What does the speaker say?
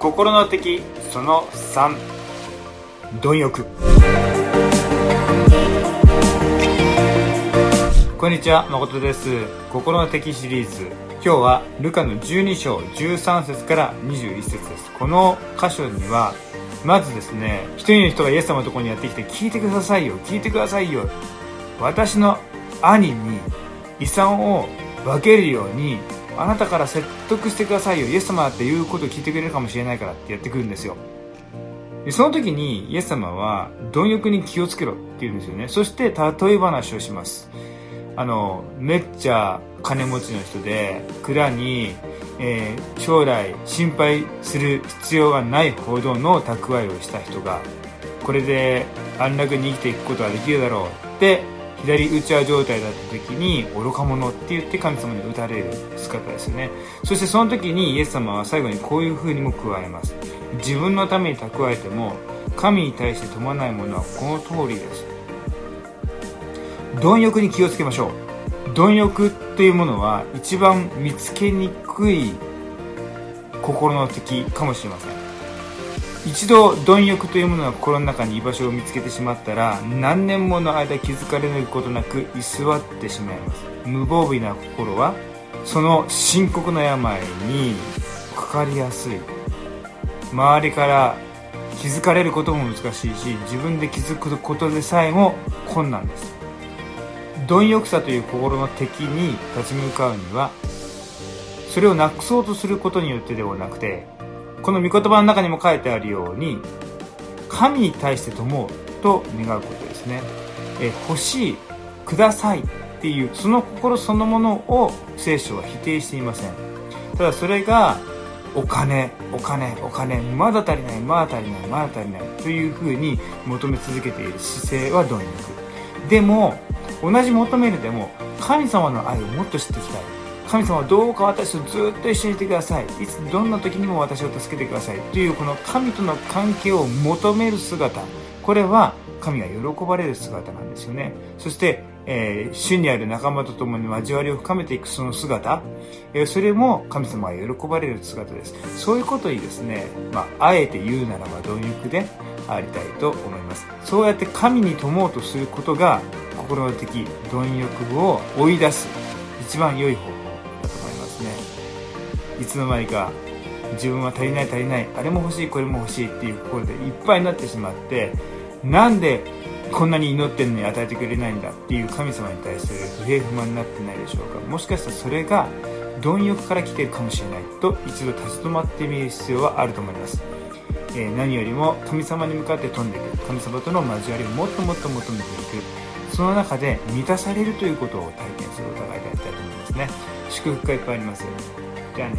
心の敵その3貪欲。こんにちは誠です。心の敵シリーズ。今日はルカの12章13節から21節です。この箇所にはまずですね一人の人がイエス様のところにやってきて聞いてくださいよ聞いてくださいよ。私の兄に遺産を分けるようにあなたから説得してくださいよ。イエス様だって言うことを聞いてくれるかもしれないからってやってくるんですよ。でその時にイエス様は貪欲に気をつけろって言うんですよね。そして例え話をします。あのめっちゃ金持ちの人で蔵に、えー、将来心配する必要がないほどの蓄えをした人がこれで安楽に生きていくことができるだろうって左打ち合状態だった時に愚か者って言って神様に打たれる姿ですね。そしてその時にイエス様は最後にこういう風にも加えます。自分のために蓄えても神に対して富まないものはこの通りです。貪欲に気をつけましょう。貪欲っていうものは一番見つけにくい心の敵かもしれません。一度貪欲というものが心の中に居場所を見つけてしまったら何年もの間気づかれることなく居座ってしまいます。無防備な心はその深刻な病にかかりやすい。周りから気づかれることも難しいし自分で気づくことでさえも困難です。貪欲さという心の敵に立ち向かうにはそれをなくそうとすることによってではなくてこの御言葉の中にも書いてあるように神に対して友うと願うことですね。え欲しいくださいっていうその心そのものを聖書は否定していません。ただそれがお金お金お金まだ足りないまだ足りないまだ足りないというふうに求め続けている姿勢は貪欲。でも同じ求めるでも神様の愛をもっと知っていきたい。神様はどうか私とずっと一緒にいてください。いつどんな時にも私を助けてください。というこの神との関係を求める姿。これは神が喜ばれる姿なんですよね。そして、えー、主にある仲間と共に交わりを深めていくその姿、えー、それも神様が喜ばれる姿です。そういうことにですね、まあ、あえて言うならば貪欲でありたいと思います。そうやって神に富もうとすることが心的貪欲を追い出す一番良い方法。いつの間にか自分は足りない足りないあれも欲しいこれも欲しいっていう心でいっぱいになってしまってなんでこんなに祈ってるのに与えてくれないんだっていう神様に対する不平不満になってないでしょうか。もしかしたらそれが貪欲から来てるかもしれないと一度立ち止まってみる必要はあると思います、えー、何よりも神様に向かって飛んでいく。神様との交わりをもっともっと求めていく。その中で満たされるということを体験するお互いでありたいと思いますね。祝福がいっぱいあります。じゃあね。